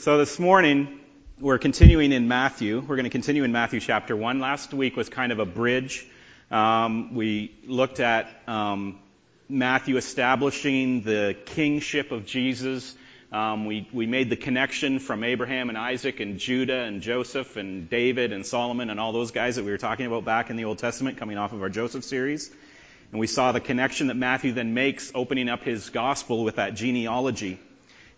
So this morning, we're continuing in Matthew. We're going to continue in Matthew chapter 1. Last week was kind of a bridge. Um, we looked at um, Matthew establishing the kingship of Jesus. Um, we, we made the connection from Abraham and Isaac and Judah and Joseph and David and Solomon and all those guys that we were talking about back in the Old Testament coming off of our Joseph series. And we saw the connection that Matthew then makes opening up his gospel with that genealogy.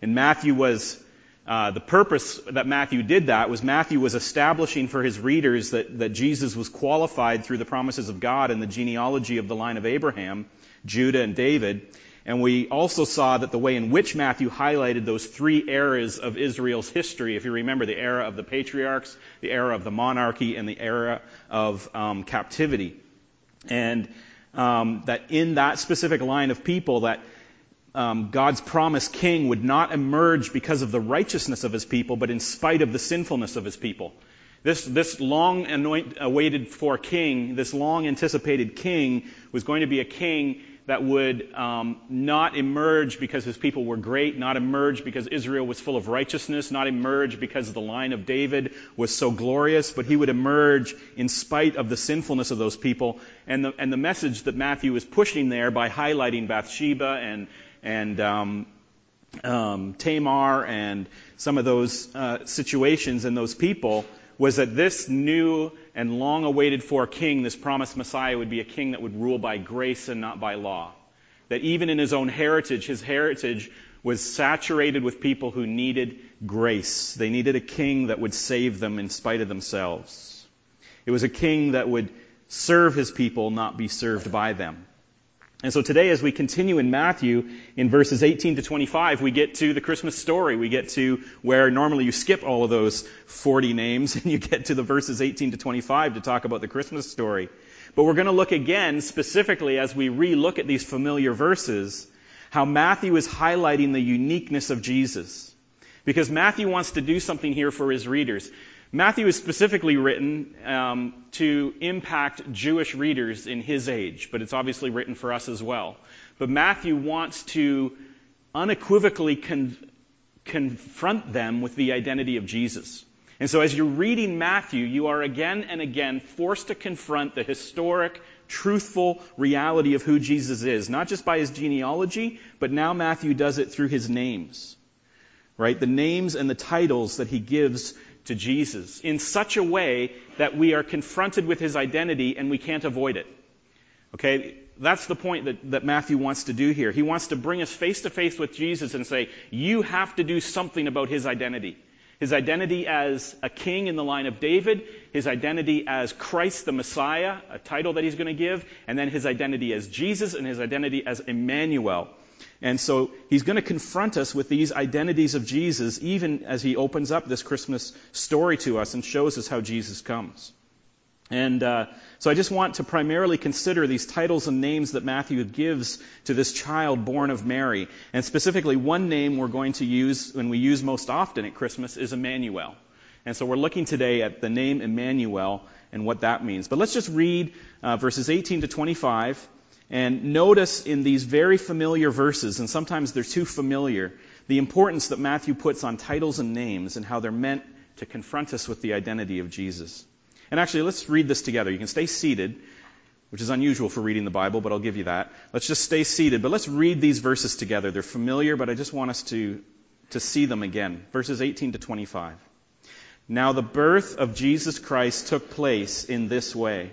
And Matthew was uh, the purpose that Matthew did that was Matthew was establishing for his readers that, that Jesus was qualified through the promises of God and the genealogy of the line of Abraham, Judah, and David. And we also saw that the way in which Matthew highlighted those three eras of Israel's history, if you remember, the era of the patriarchs, the era of the monarchy, and the era of um, captivity. And um, that in that specific line of people, that um, God's promised king would not emerge because of the righteousness of his people, but in spite of the sinfulness of his people. This, this long anoint, awaited for king, this long anticipated king, was going to be a king that would um, not emerge because his people were great, not emerge because Israel was full of righteousness, not emerge because the line of David was so glorious, but he would emerge in spite of the sinfulness of those people. And the, and the message that Matthew is pushing there by highlighting Bathsheba and, and um, um, Tamar and some of those uh, situations and those people was that this new and long awaited for king, this promised Messiah, would be a king that would rule by grace and not by law. That even in his own heritage, his heritage was saturated with people who needed grace. They needed a king that would save them in spite of themselves. It was a king that would serve his people, not be served by them. And so today, as we continue in Matthew, in verses 18 to 25, we get to the Christmas story. We get to where normally you skip all of those 40 names and you get to the verses 18 to 25 to talk about the Christmas story. But we're going to look again, specifically as we re-look at these familiar verses, how Matthew is highlighting the uniqueness of Jesus. Because Matthew wants to do something here for his readers. Matthew is specifically written um, to impact Jewish readers in his age, but it's obviously written for us as well. But Matthew wants to unequivocally con- confront them with the identity of Jesus. And so as you're reading Matthew, you are again and again forced to confront the historic, truthful reality of who Jesus is, not just by his genealogy, but now Matthew does it through his names. Right? The names and the titles that he gives to Jesus in such a way that we are confronted with his identity and we can't avoid it. Okay? That's the point that, that Matthew wants to do here. He wants to bring us face to face with Jesus and say, you have to do something about his identity. His identity as a king in the line of David, his identity as Christ the Messiah, a title that he's going to give, and then his identity as Jesus and his identity as Emmanuel, and so he's going to confront us with these identities of Jesus even as he opens up this Christmas story to us and shows us how Jesus comes. And uh, so I just want to primarily consider these titles and names that Matthew gives to this child born of Mary. And specifically, one name we're going to use, and we use most often at Christmas, is Emmanuel. And so we're looking today at the name Emmanuel and what that means. But let's just read uh, verses 18 to 25 and notice in these very familiar verses, and sometimes they're too familiar, the importance that Matthew puts on titles and names and how they're meant to confront us with the identity of Jesus. And actually, let's read this together. You can stay seated, which is unusual for reading the Bible, but I'll give you that. Let's just stay seated, but let's read these verses together. They're familiar, but I just want us to, to see them again. Verses 18 to 25. Now the birth of Jesus Christ took place in this way.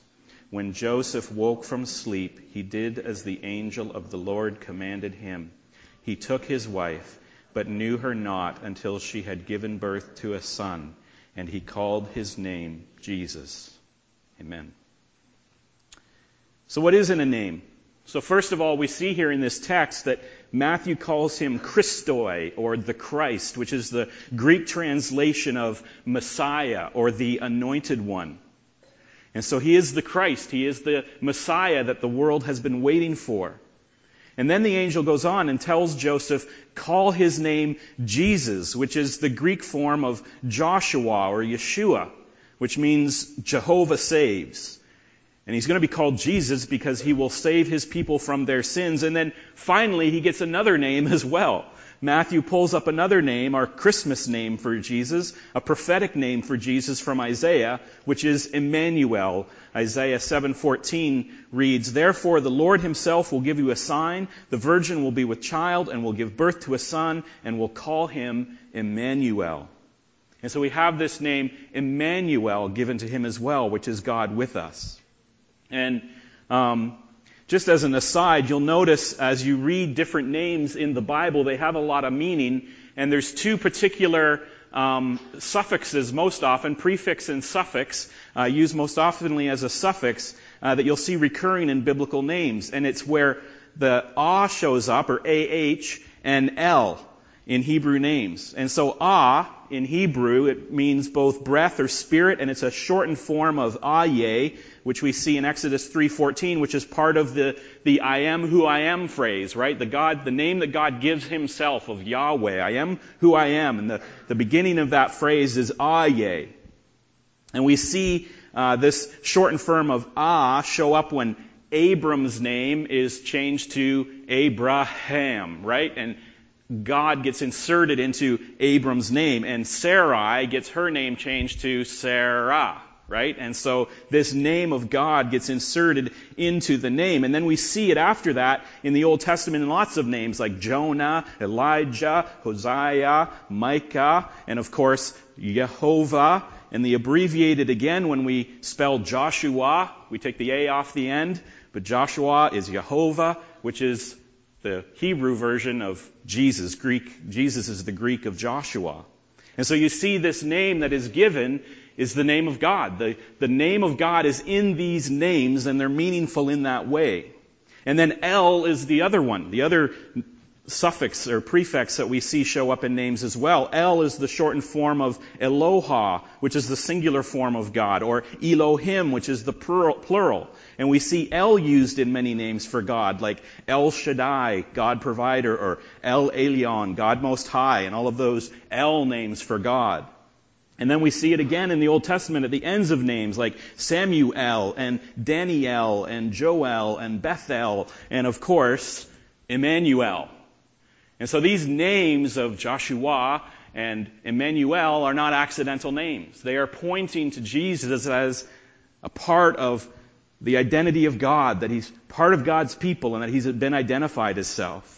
When Joseph woke from sleep, he did as the angel of the Lord commanded him. He took his wife, but knew her not until she had given birth to a son, and he called his name Jesus. Amen. So what is in a name? So first of all, we see here in this text that Matthew calls him Christoi, or the Christ, which is the Greek translation of Messiah, or the Anointed One. And so he is the Christ. He is the Messiah that the world has been waiting for. And then the angel goes on and tells Joseph, call his name Jesus, which is the Greek form of Joshua or Yeshua, which means Jehovah saves. And he's going to be called Jesus because he will save his people from their sins. And then finally, he gets another name as well. Matthew pulls up another name, our Christmas name for Jesus, a prophetic name for Jesus from Isaiah, which is Emmanuel. Isaiah 7:14 reads, "Therefore the Lord himself will give you a sign: the virgin will be with child and will give birth to a son and will call him Emmanuel." And so we have this name Emmanuel given to him as well, which is God with us. And um, just as an aside, you'll notice as you read different names in the Bible, they have a lot of meaning. And there's two particular um, suffixes most often, prefix and suffix, uh, used most oftenly as a suffix uh, that you'll see recurring in biblical names. And it's where the ah shows up, or ah, and l in Hebrew names. And so ah in Hebrew, it means both breath or spirit, and it's a shortened form of aye, which we see in Exodus 3:14, which is part of the the I am who I am phrase, right? The God, the name that God gives himself of Yahweh. I am who I am. And the, the beginning of that phrase is Aye. And we see uh, this shortened form of Ah show up when Abram's name is changed to Abraham, right? And God gets inserted into Abram's name, and Sarai gets her name changed to Sarah right? And so this name of God gets inserted into the name. And then we see it after that in the Old Testament in lots of names like Jonah, Elijah, Hosea, Micah, and of course, Jehovah. And the abbreviated again when we spell Joshua, we take the A off the end, but Joshua is Jehovah, which is the Hebrew version of Jesus. Greek, Jesus is the Greek of Joshua. And so you see this name that is given is the name of God. The, the name of God is in these names and they're meaningful in that way. And then El is the other one, the other suffix or prefix that we see show up in names as well. El is the shortened form of Eloha, which is the singular form of God, or Elohim, which is the plural. And we see El used in many names for God, like El Shaddai, God provider, or El Elyon, God most high, and all of those El names for God. And then we see it again in the Old Testament at the ends of names like Samuel and Daniel and Joel and Bethel and of course Emmanuel. And so these names of Joshua and Emmanuel are not accidental names. They are pointing to Jesus as a part of the identity of God, that he's part of God's people and that he's been identified as self.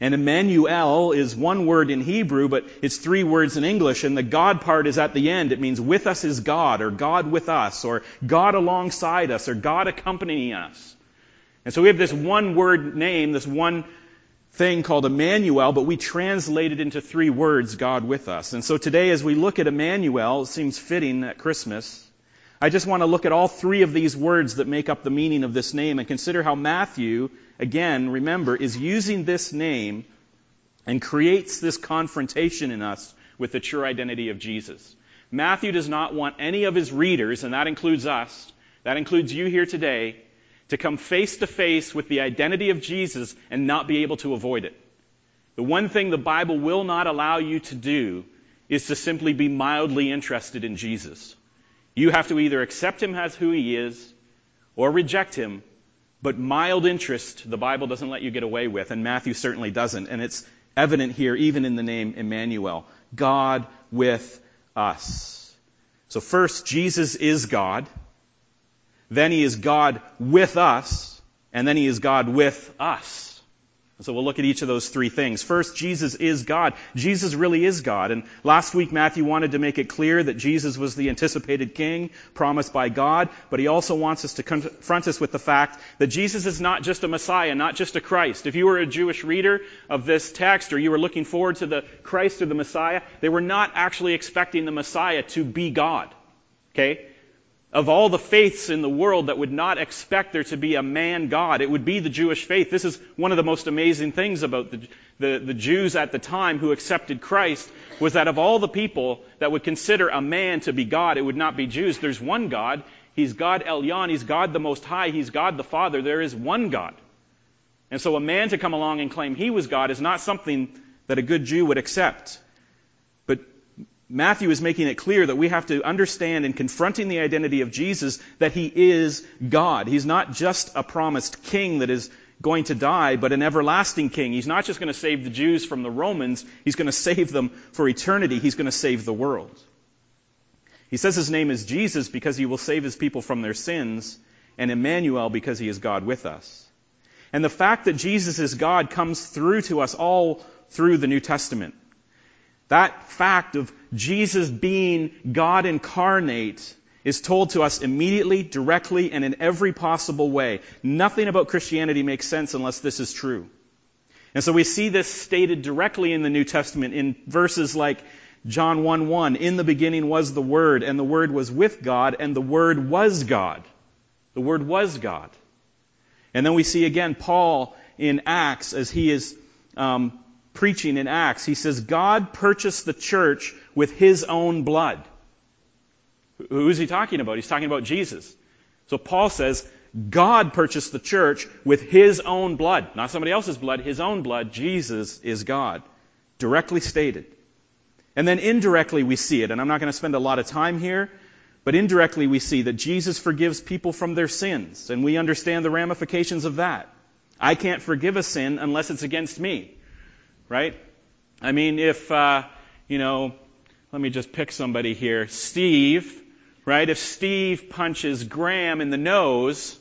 And Emmanuel is one word in Hebrew, but it's three words in English, and the God part is at the end. It means with us is God, or God with us, or God alongside us, or God accompanying us. And so we have this one word name, this one thing called Emmanuel, but we translate it into three words, God with us. And so today as we look at Emmanuel, it seems fitting at Christmas, I just want to look at all three of these words that make up the meaning of this name and consider how Matthew again, remember, is using this name and creates this confrontation in us with the true identity of Jesus. Matthew does not want any of his readers, and that includes us, that includes you here today, to come face to face with the identity of Jesus and not be able to avoid it. The one thing the Bible will not allow you to do is to simply be mildly interested in Jesus. You have to either accept him as who he is or reject him but mild interest, the Bible doesn't let you get away with, and Matthew certainly doesn't. And it's evident here, even in the name Emmanuel. God with us. So first, Jesus is God. Then he is God with us. And then he is God with us. So we'll look at each of those three things. First, Jesus is God. Jesus really is God. And last week, Matthew wanted to make it clear that Jesus was the anticipated king promised by God, but he also wants us to confront us with the fact that Jesus is not just a Messiah, not just a Christ. If you were a Jewish reader of this text or you were looking forward to the Christ or the Messiah, they were not actually expecting the Messiah to be God. Okay? Of all the faiths in the world that would not expect there to be a man God, it would be the Jewish faith. This is one of the most amazing things about the, the, the, Jews at the time who accepted Christ was that of all the people that would consider a man to be God, it would not be Jews. There's one God. He's God Elyon. He's God the Most High. He's God the Father. There is one God. And so a man to come along and claim he was God is not something that a good Jew would accept. Matthew is making it clear that we have to understand in confronting the identity of Jesus that he is God. He's not just a promised king that is going to die, but an everlasting king. He's not just going to save the Jews from the Romans, he's going to save them for eternity. He's going to save the world. He says his name is Jesus because he will save his people from their sins, and Emmanuel because he is God with us. And the fact that Jesus is God comes through to us all through the New Testament. That fact of Jesus being God incarnate is told to us immediately, directly, and in every possible way. Nothing about Christianity makes sense unless this is true. And so we see this stated directly in the New Testament in verses like John 1 1. In the beginning was the Word, and the Word was with God, and the Word was God. The Word was God. And then we see again Paul in Acts as he is um, preaching in Acts. He says, God purchased the church with his own blood. Who is he talking about? He's talking about Jesus. So Paul says, God purchased the church with his own blood. Not somebody else's blood, his own blood. Jesus is God. Directly stated. And then indirectly we see it, and I'm not going to spend a lot of time here, but indirectly we see that Jesus forgives people from their sins, and we understand the ramifications of that. I can't forgive a sin unless it's against me right? I mean, if, uh, you know, let me just pick somebody here. Steve, right? If Steve punches Graham in the nose,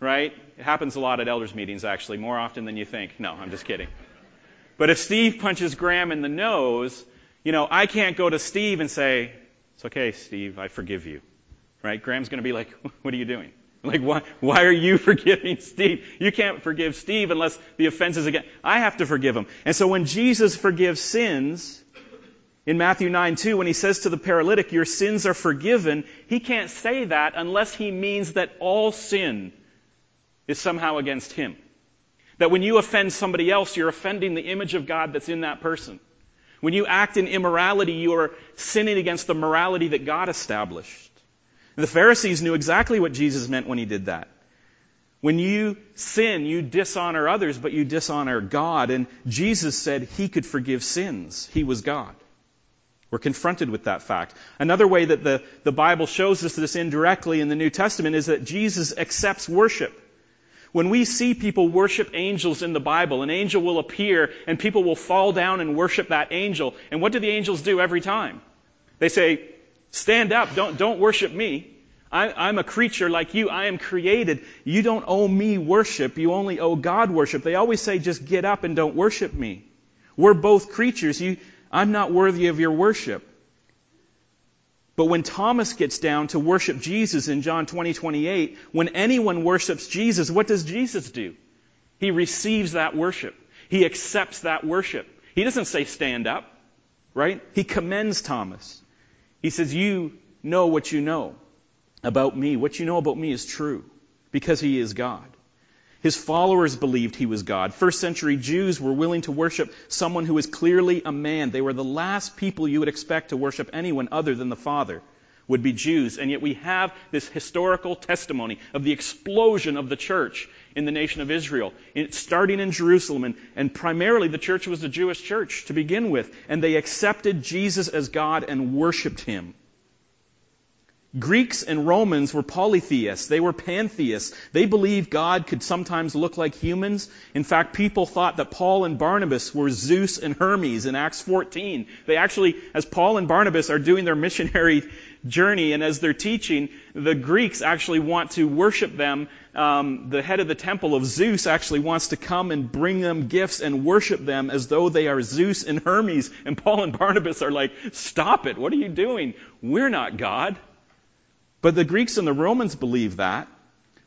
right? It happens a lot at elders meetings, actually, more often than you think. No, I'm just kidding. But if Steve punches Graham in the nose, you know, I can't go to Steve and say, it's okay, Steve, I forgive you. Right? Graham's going to be like, what are you doing? Like, why, why are you forgiving Steve? You can't forgive Steve unless the offense is again. I have to forgive him. And so when Jesus forgives sins, in Matthew 9 2, when he says to the paralytic, Your sins are forgiven, he can't say that unless he means that all sin is somehow against him. That when you offend somebody else, you're offending the image of God that's in that person. When you act in immorality, you are sinning against the morality that God established. The Pharisees knew exactly what Jesus meant when he did that. When you sin, you dishonor others, but you dishonor God. And Jesus said he could forgive sins. He was God. We're confronted with that fact. Another way that the, the Bible shows us this indirectly in the New Testament is that Jesus accepts worship. When we see people worship angels in the Bible, an angel will appear and people will fall down and worship that angel. And what do the angels do every time? They say, Stand up. Don't, don't worship me. I, am a creature like you. I am created. You don't owe me worship. You only owe God worship. They always say, just get up and don't worship me. We're both creatures. You, I'm not worthy of your worship. But when Thomas gets down to worship Jesus in John 20, 28, when anyone worships Jesus, what does Jesus do? He receives that worship. He accepts that worship. He doesn't say stand up, right? He commends Thomas. He says, You know what you know about me. What you know about me is true because he is God. His followers believed he was God. First century Jews were willing to worship someone who was clearly a man. They were the last people you would expect to worship anyone other than the Father would be Jews. And yet we have this historical testimony of the explosion of the church in the nation of Israel, starting in Jerusalem. And, and primarily the church was a Jewish church to begin with. And they accepted Jesus as God and worshiped him. Greeks and Romans were polytheists. They were pantheists. They believed God could sometimes look like humans. In fact, people thought that Paul and Barnabas were Zeus and Hermes in Acts 14. They actually, as Paul and Barnabas are doing their missionary journey and as they're teaching, the Greeks actually want to worship them. Um, the head of the temple of Zeus actually wants to come and bring them gifts and worship them as though they are Zeus and Hermes. And Paul and Barnabas are like, stop it. What are you doing? We're not God. But the Greeks and the Romans believed that.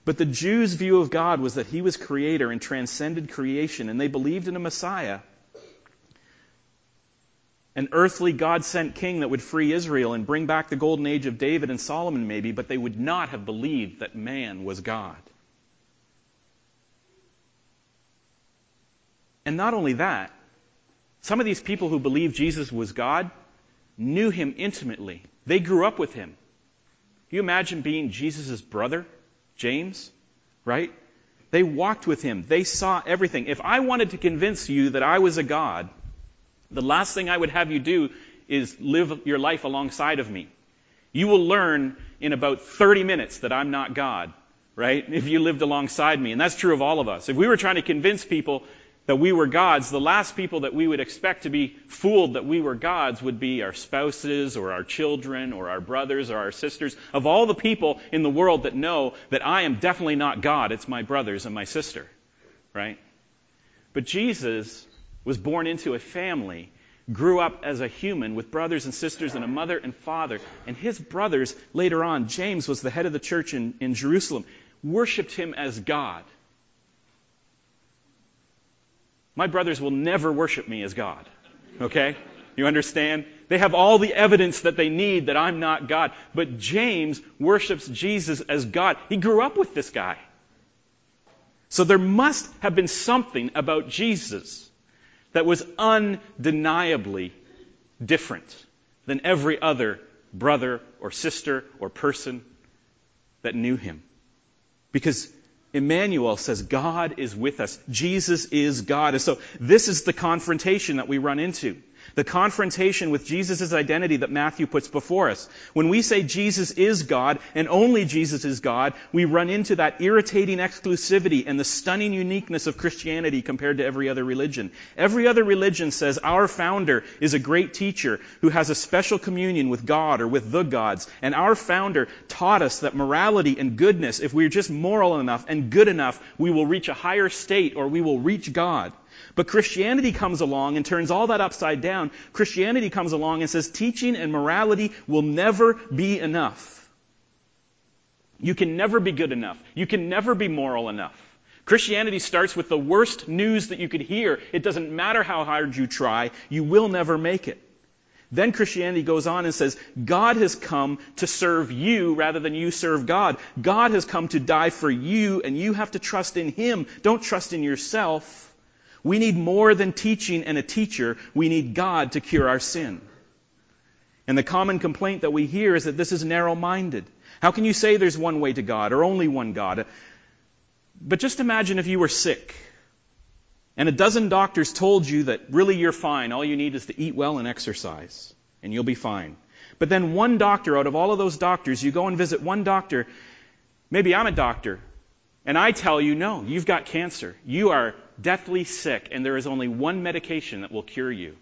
But the Jews' view of God was that he was creator and transcended creation, and they believed in a Messiah. An earthly God sent king that would free Israel and bring back the golden age of David and Solomon, maybe, but they would not have believed that man was God. And not only that, some of these people who believed Jesus was God knew him intimately. They grew up with him you imagine being Jesus' brother, James? Right? They walked with him. They saw everything. If I wanted to convince you that I was a God, the last thing I would have you do is live your life alongside of me. You will learn in about 30 minutes that I'm not God, right? If you lived alongside me. And that's true of all of us. If we were trying to convince people that we were gods, the last people that we would expect to be fooled that we were gods would be our spouses or our children or our brothers or our sisters. Of all the people in the world that know that I am definitely not God, it's my brothers and my sister. Right? But Jesus was born into a family, grew up as a human with brothers and sisters and a mother and father. And his brothers, later on, James was the head of the church in, in Jerusalem, worshiped him as God. My brothers will never worship me as God. Okay? You understand? They have all the evidence that they need that I'm not God. But James worships Jesus as God. He grew up with this guy. So there must have been something about Jesus that was undeniably different than every other brother or sister or person that knew him. Because Emmanuel says God is with us. Jesus is God. And so this is the confrontation that we run into the confrontation with Jesus' identity that Matthew puts before us. When we say Jesus is God and only Jesus is God, we run into that irritating exclusivity and the stunning uniqueness of Christianity compared to every other religion. Every other religion says our founder is a great teacher who has a special communion with God or with the gods. And our founder taught us that morality and goodness, if we're just moral enough and good enough, we will reach a higher state or we will reach God. But Christianity comes along and turns all that upside down. Christianity comes along and says teaching and morality will never be enough. You can never be good enough. You can never be moral enough. Christianity starts with the worst news that you could hear. It doesn't matter how hard you try, you will never make it. Then Christianity goes on and says, God has come to serve you rather than you serve God. God has come to die for you and you have to trust in Him. Don't trust in yourself. We need more than teaching and a teacher. We need God to cure our sin. And the common complaint that we hear is that this is narrow minded. How can you say there's one way to God or only one God? But just imagine if you were sick and a dozen doctors told you that really you're fine. All you need is to eat well and exercise and you'll be fine. But then one doctor out of all of those doctors, you go and visit one doctor. Maybe I'm a doctor. And I tell you, no, you've got cancer. You are deathly sick, and there is only one medication that will cure you.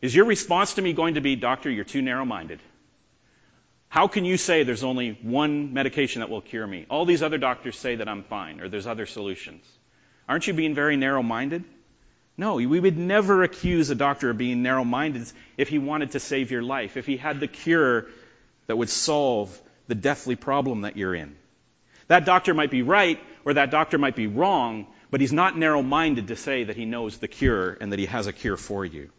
Is your response to me going to be, Doctor, you're too narrow minded? How can you say there's only one medication that will cure me? All these other doctors say that I'm fine, or there's other solutions. Aren't you being very narrow minded? No, we would never accuse a doctor of being narrow minded if he wanted to save your life, if he had the cure that would solve the deathly problem that you're in. That doctor might be right, or that doctor might be wrong, but he's not narrow minded to say that he knows the cure and that he has a cure for you.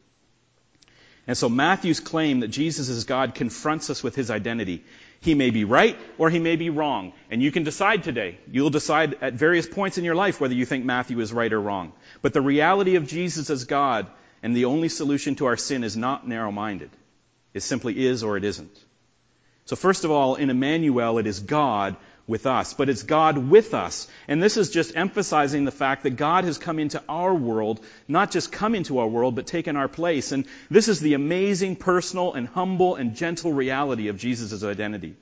And so Matthew's claim that Jesus is God confronts us with his identity. He may be right or he may be wrong. And you can decide today. You'll decide at various points in your life whether you think Matthew is right or wrong. But the reality of Jesus as God and the only solution to our sin is not narrow minded. It simply is or it isn't. So first of all, in Emmanuel, it is God with us, but it's God with us. And this is just emphasizing the fact that God has come into our world, not just come into our world, but taken our place. And this is the amazing, personal, and humble, and gentle reality of Jesus' identity.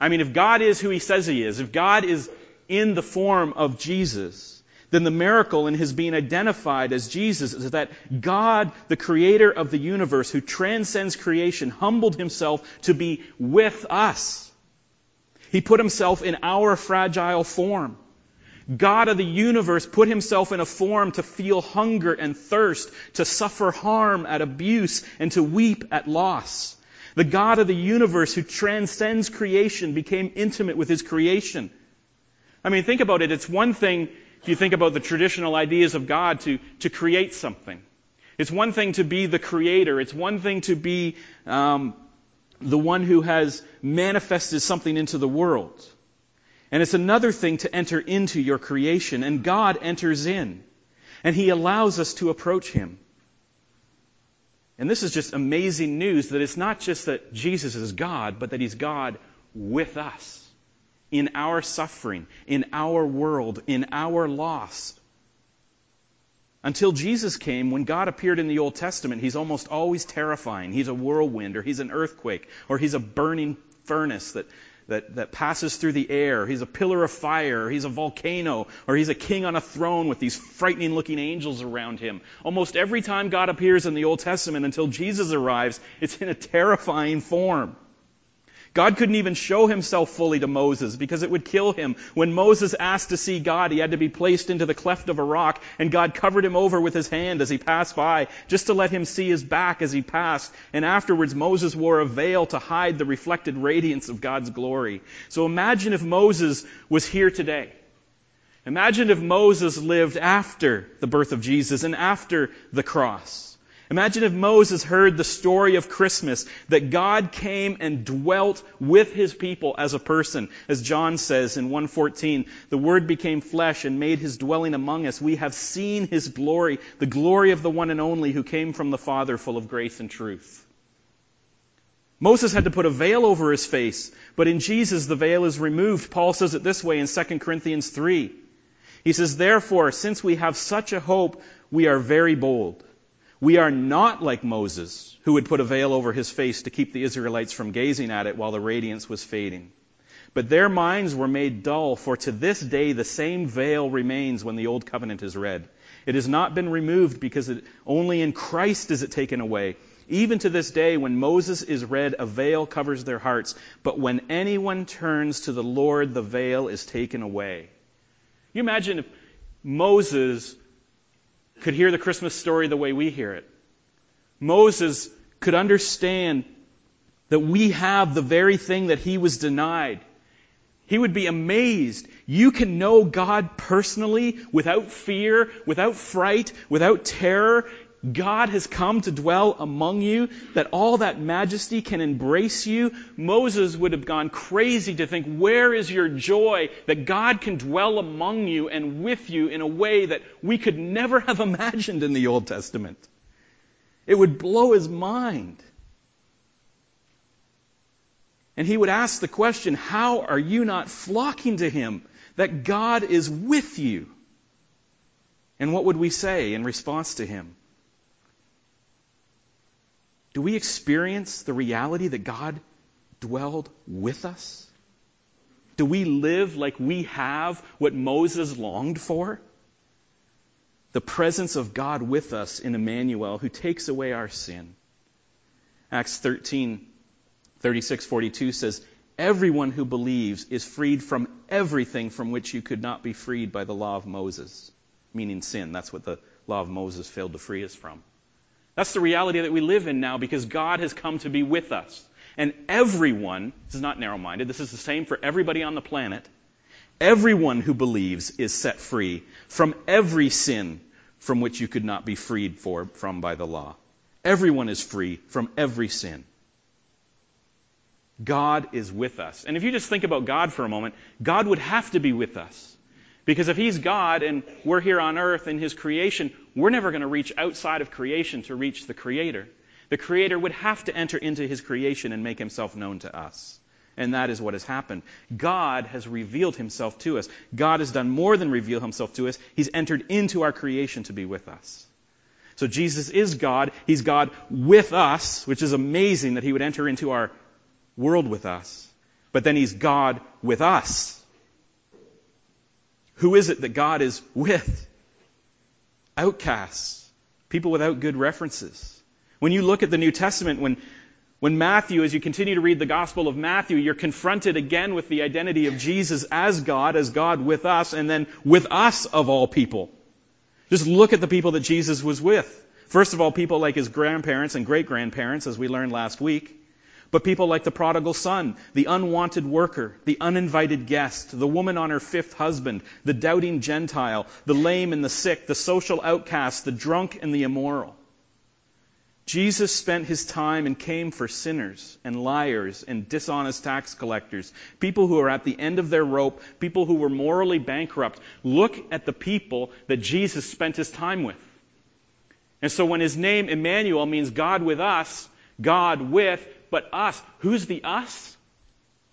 I mean, if God is who he says he is, if God is in the form of Jesus, then the miracle in his being identified as Jesus is that God, the creator of the universe, who transcends creation, humbled himself to be with us. He put himself in our fragile form. God of the universe put himself in a form to feel hunger and thirst, to suffer harm at abuse, and to weep at loss. The God of the universe who transcends creation became intimate with his creation. I mean, think about it. It's one thing, if you think about the traditional ideas of God, to, to create something. It's one thing to be the creator. It's one thing to be um, the one who has manifested something into the world. And it's another thing to enter into your creation, and God enters in, and He allows us to approach Him. And this is just amazing news that it's not just that Jesus is God, but that He's God with us. In our suffering, in our world, in our loss, until Jesus came, when God appeared in the Old Testament, he's almost always terrifying. He's a whirlwind, or he's an earthquake, or he's a burning furnace that, that, that passes through the air. He's a pillar of fire, or he's a volcano, or he's a king on a throne with these frightening looking angels around him. Almost every time God appears in the Old Testament until Jesus arrives, it's in a terrifying form. God couldn't even show himself fully to Moses because it would kill him. When Moses asked to see God, he had to be placed into the cleft of a rock, and God covered him over with his hand as he passed by, just to let him see his back as he passed. And afterwards, Moses wore a veil to hide the reflected radiance of God's glory. So imagine if Moses was here today. Imagine if Moses lived after the birth of Jesus and after the cross. Imagine if Moses heard the story of Christmas, that God came and dwelt with his people as a person. As John says in 114, the Word became flesh and made his dwelling among us. We have seen his glory, the glory of the one and only who came from the Father full of grace and truth. Moses had to put a veil over his face, but in Jesus the veil is removed. Paul says it this way in 2 Corinthians 3. He says, Therefore, since we have such a hope, we are very bold. We are not like Moses, who would put a veil over his face to keep the Israelites from gazing at it while the radiance was fading. But their minds were made dull, for to this day the same veil remains when the Old Covenant is read. It has not been removed because it, only in Christ is it taken away. Even to this day, when Moses is read, a veil covers their hearts. But when anyone turns to the Lord, the veil is taken away. You imagine if Moses could hear the Christmas story the way we hear it. Moses could understand that we have the very thing that he was denied. He would be amazed. You can know God personally without fear, without fright, without terror. God has come to dwell among you, that all that majesty can embrace you. Moses would have gone crazy to think, where is your joy that God can dwell among you and with you in a way that we could never have imagined in the Old Testament? It would blow his mind. And he would ask the question, how are you not flocking to him that God is with you? And what would we say in response to him? Do we experience the reality that God dwelled with us? Do we live like we have what Moses longed for? The presence of God with us in Emmanuel who takes away our sin. Acts 13, 36, 42 says, Everyone who believes is freed from everything from which you could not be freed by the law of Moses, meaning sin. That's what the law of Moses failed to free us from. That's the reality that we live in now because God has come to be with us. And everyone, this is not narrow minded, this is the same for everybody on the planet. Everyone who believes is set free from every sin from which you could not be freed for, from by the law. Everyone is free from every sin. God is with us. And if you just think about God for a moment, God would have to be with us. Because if He's God and we're here on earth in His creation, we're never going to reach outside of creation to reach the Creator. The Creator would have to enter into His creation and make Himself known to us. And that is what has happened. God has revealed himself to us. God has done more than reveal himself to us. He's entered into our creation to be with us. So Jesus is God. He's God with us, which is amazing that he would enter into our world with us. But then he's God with us. Who is it that God is with? Outcasts. People without good references. When you look at the New Testament, when when Matthew, as you continue to read the Gospel of Matthew, you're confronted again with the identity of Jesus as God, as God with us, and then with us of all people. Just look at the people that Jesus was with. First of all, people like his grandparents and great grandparents, as we learned last week. But people like the prodigal son, the unwanted worker, the uninvited guest, the woman on her fifth husband, the doubting Gentile, the lame and the sick, the social outcast, the drunk and the immoral. Jesus spent his time and came for sinners and liars and dishonest tax collectors, people who are at the end of their rope, people who were morally bankrupt. Look at the people that Jesus spent his time with. And so when his name Emmanuel means God with us, God with, but us, who's the us?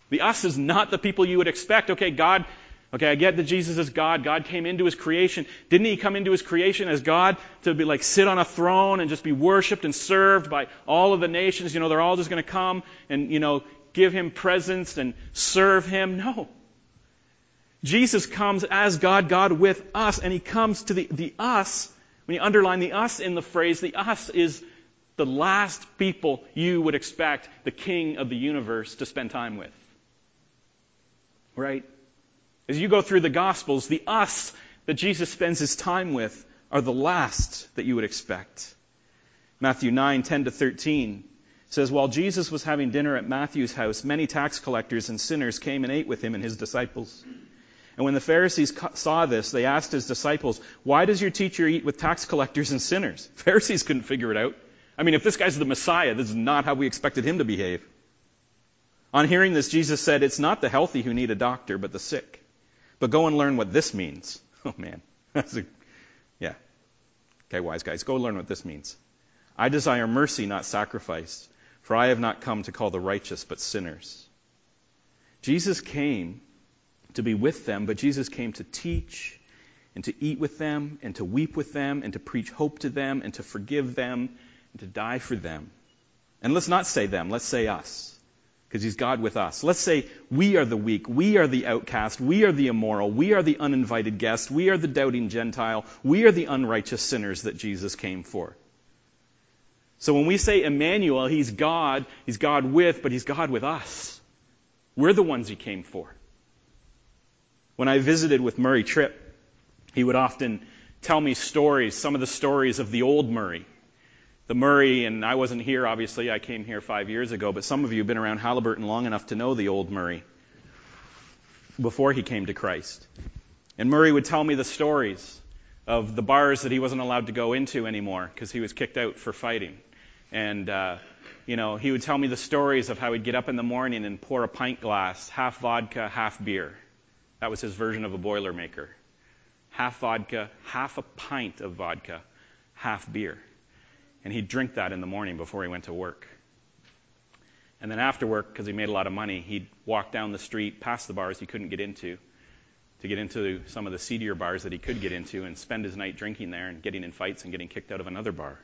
The us is not the people you would expect. Okay, God Okay, I get that Jesus is God. God came into his creation. Didn't he come into his creation as God to be like sit on a throne and just be worshiped and served by all of the nations? You know, they're all just going to come and, you know, give him presents and serve him. No. Jesus comes as God, God with us, and he comes to the, the us. When you underline the us in the phrase, the us is the last people you would expect the king of the universe to spend time with. Right? As you go through the Gospels, the us that Jesus spends his time with are the last that you would expect. Matthew 9, 10 to 13 says, While Jesus was having dinner at Matthew's house, many tax collectors and sinners came and ate with him and his disciples. And when the Pharisees saw this, they asked his disciples, Why does your teacher eat with tax collectors and sinners? Pharisees couldn't figure it out. I mean, if this guy's the Messiah, this is not how we expected him to behave. On hearing this, Jesus said, It's not the healthy who need a doctor, but the sick. But go and learn what this means. Oh man. That's a, yeah. Okay, wise guys, go learn what this means. I desire mercy, not sacrifice, for I have not come to call the righteous, but sinners. Jesus came to be with them, but Jesus came to teach and to eat with them and to weep with them and to preach hope to them and to forgive them to die for them. And let's not say them, let's say us because he's God with us. Let's say we are the weak, we are the outcast, we are the immoral, we are the uninvited guest, we are the doubting Gentile, we are the unrighteous sinners that Jesus came for. So when we say Emmanuel, he's God, he's God with, but he's God with us. We're the ones he came for. When I visited with Murray Tripp, he would often tell me stories, some of the stories of the old Murray the Murray, and I wasn't here, obviously, I came here five years ago, but some of you have been around Haliburton long enough to know the old Murray before he came to Christ. And Murray would tell me the stories of the bars that he wasn't allowed to go into anymore because he was kicked out for fighting. And, uh, you know, he would tell me the stories of how he'd get up in the morning and pour a pint glass, half vodka, half beer. That was his version of a Boilermaker. Half vodka, half a pint of vodka, half beer. And he'd drink that in the morning before he went to work. And then after work, because he made a lot of money, he'd walk down the street past the bars he couldn't get into to get into some of the seedier bars that he could get into and spend his night drinking there and getting in fights and getting kicked out of another bar.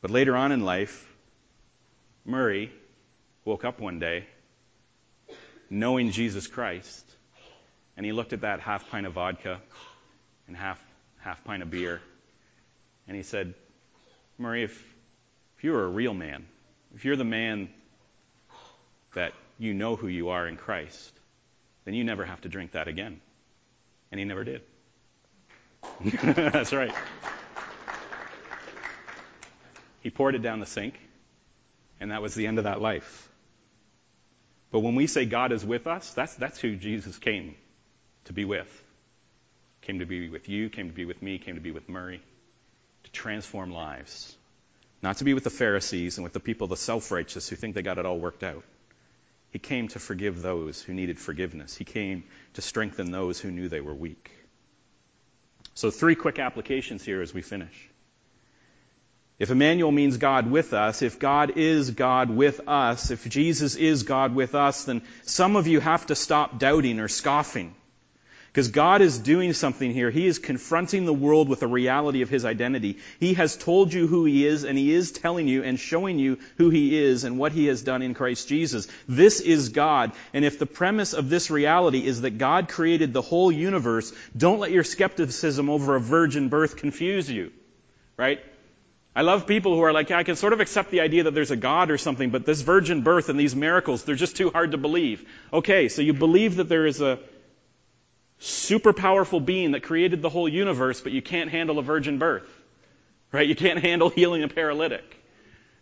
But later on in life, Murray woke up one day knowing Jesus Christ, and he looked at that half pint of vodka and half half pint of beer, and he said, Murray, if, if you're a real man, if you're the man that you know who you are in Christ, then you never have to drink that again. And he never did. That's right. He poured it down the sink, and that was the end of that life. But when we say God is with us, that's, that's who Jesus came to be with. Came to be with you, came to be with me, came to be with Murray to transform lives. Not to be with the Pharisees and with the people, the self righteous, who think they got it all worked out. He came to forgive those who needed forgiveness. He came to strengthen those who knew they were weak. So, three quick applications here as we finish. If Emmanuel means God with us, if God is God with us, if Jesus is God with us, then some of you have to stop doubting or scoffing. Because God is doing something here. He is confronting the world with the reality of His identity. He has told you who He is, and He is telling you and showing you who He is and what He has done in Christ Jesus. This is God. And if the premise of this reality is that God created the whole universe, don't let your skepticism over a virgin birth confuse you. Right? I love people who are like, yeah, I can sort of accept the idea that there's a God or something, but this virgin birth and these miracles, they're just too hard to believe. Okay, so you believe that there is a super powerful being that created the whole universe, but you can't handle a virgin birth. Right? You can't handle healing a paralytic.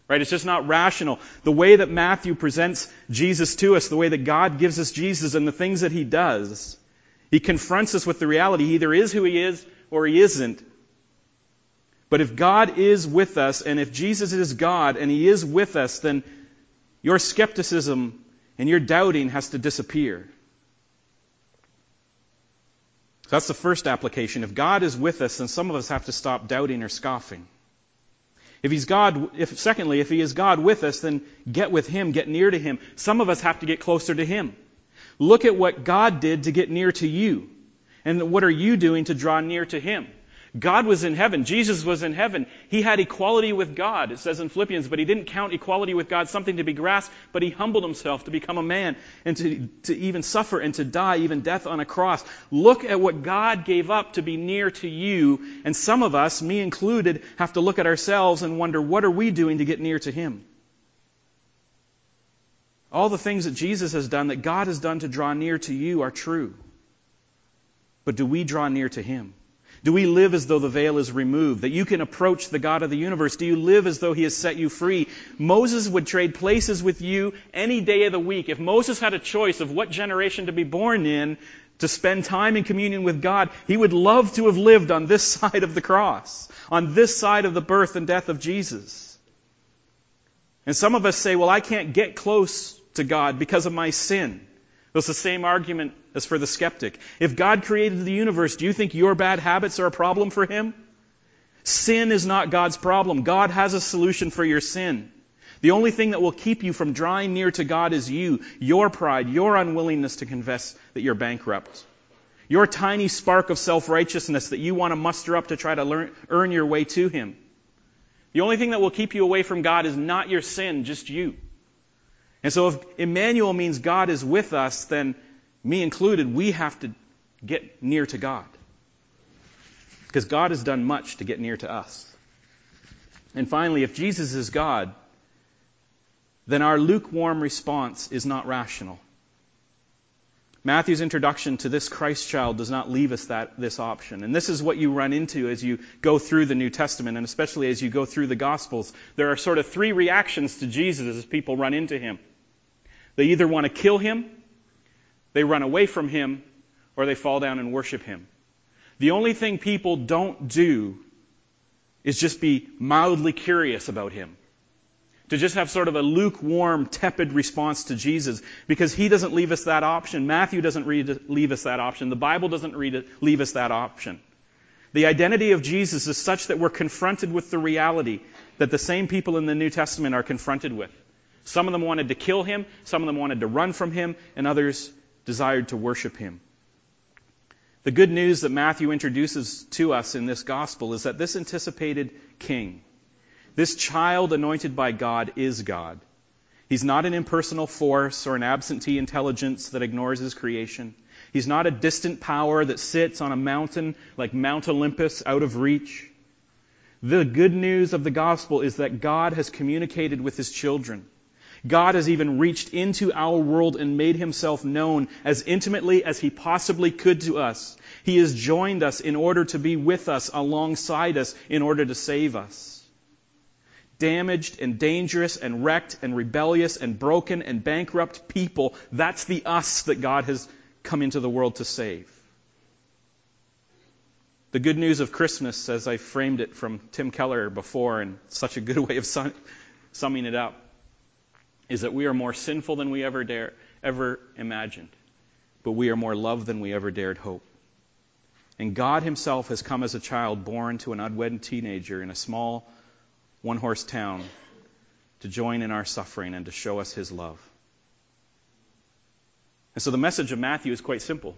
Right? It's just not rational. The way that Matthew presents Jesus to us, the way that God gives us Jesus and the things that he does, he confronts us with the reality he either is who he is or he isn't. But if God is with us and if Jesus is God and he is with us, then your skepticism and your doubting has to disappear. That's the first application. If God is with us, then some of us have to stop doubting or scoffing. If he's God, if, secondly, if he is God with us, then get with him, get near to him. Some of us have to get closer to him. Look at what God did to get near to you. And what are you doing to draw near to him? God was in heaven. Jesus was in heaven. He had equality with God, it says in Philippians, but he didn't count equality with God something to be grasped, but he humbled himself to become a man and to, to even suffer and to die, even death on a cross. Look at what God gave up to be near to you. And some of us, me included, have to look at ourselves and wonder, what are we doing to get near to him? All the things that Jesus has done, that God has done to draw near to you are true. But do we draw near to him? Do we live as though the veil is removed? That you can approach the God of the universe? Do you live as though he has set you free? Moses would trade places with you any day of the week. If Moses had a choice of what generation to be born in to spend time in communion with God, he would love to have lived on this side of the cross, on this side of the birth and death of Jesus. And some of us say, well, I can't get close to God because of my sin. It's the same argument as for the skeptic. If God created the universe, do you think your bad habits are a problem for Him? Sin is not God's problem. God has a solution for your sin. The only thing that will keep you from drawing near to God is you, your pride, your unwillingness to confess that you're bankrupt. Your tiny spark of self-righteousness that you want to muster up to try to learn, earn your way to Him. The only thing that will keep you away from God is not your sin, just you. And so if Emmanuel means God is with us, then me included, we have to get near to God. Because God has done much to get near to us. And finally, if Jesus is God, then our lukewarm response is not rational. Matthew's introduction to this Christ child does not leave us that, this option. And this is what you run into as you go through the New Testament, and especially as you go through the Gospels. There are sort of three reactions to Jesus as people run into him. They either want to kill him, they run away from him, or they fall down and worship him. The only thing people don't do is just be mildly curious about him. To just have sort of a lukewarm, tepid response to Jesus because he doesn't leave us that option. Matthew doesn't leave us that option. The Bible doesn't leave us that option. The identity of Jesus is such that we're confronted with the reality that the same people in the New Testament are confronted with. Some of them wanted to kill him, some of them wanted to run from him, and others desired to worship him. The good news that Matthew introduces to us in this gospel is that this anticipated king, this child anointed by God, is God. He's not an impersonal force or an absentee intelligence that ignores his creation. He's not a distant power that sits on a mountain like Mount Olympus out of reach. The good news of the gospel is that God has communicated with his children. God has even reached into our world and made himself known as intimately as he possibly could to us. He has joined us in order to be with us, alongside us, in order to save us. Damaged and dangerous and wrecked and rebellious and broken and bankrupt people, that's the us that God has come into the world to save. The good news of Christmas, as I framed it from Tim Keller before, and such a good way of summing it up, is that we are more sinful than we ever dare, ever imagined, but we are more loved than we ever dared hope. And God Himself has come as a child born to an unwed teenager in a small one horse town, to join in our suffering and to show us his love. And so the message of Matthew is quite simple.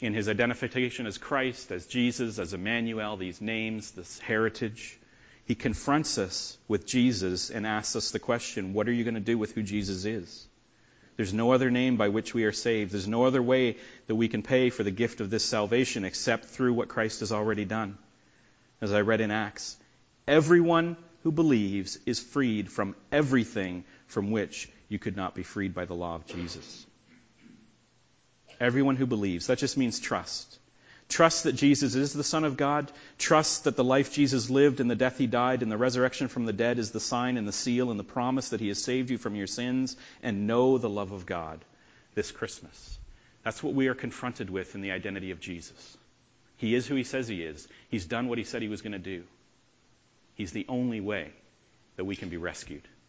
In his identification as Christ, as Jesus, as Emmanuel, these names, this heritage, he confronts us with Jesus and asks us the question, what are you going to do with who Jesus is? There's no other name by which we are saved. There's no other way that we can pay for the gift of this salvation except through what Christ has already done. As I read in Acts, everyone who believes is freed from everything from which you could not be freed by the law of Jesus. Everyone who believes. That just means trust. Trust that Jesus is the Son of God. Trust that the life Jesus lived and the death he died and the resurrection from the dead is the sign and the seal and the promise that he has saved you from your sins. And know the love of God this Christmas. That's what we are confronted with in the identity of Jesus. He is who he says he is. He's done what he said he was going to do. He's the only way that we can be rescued.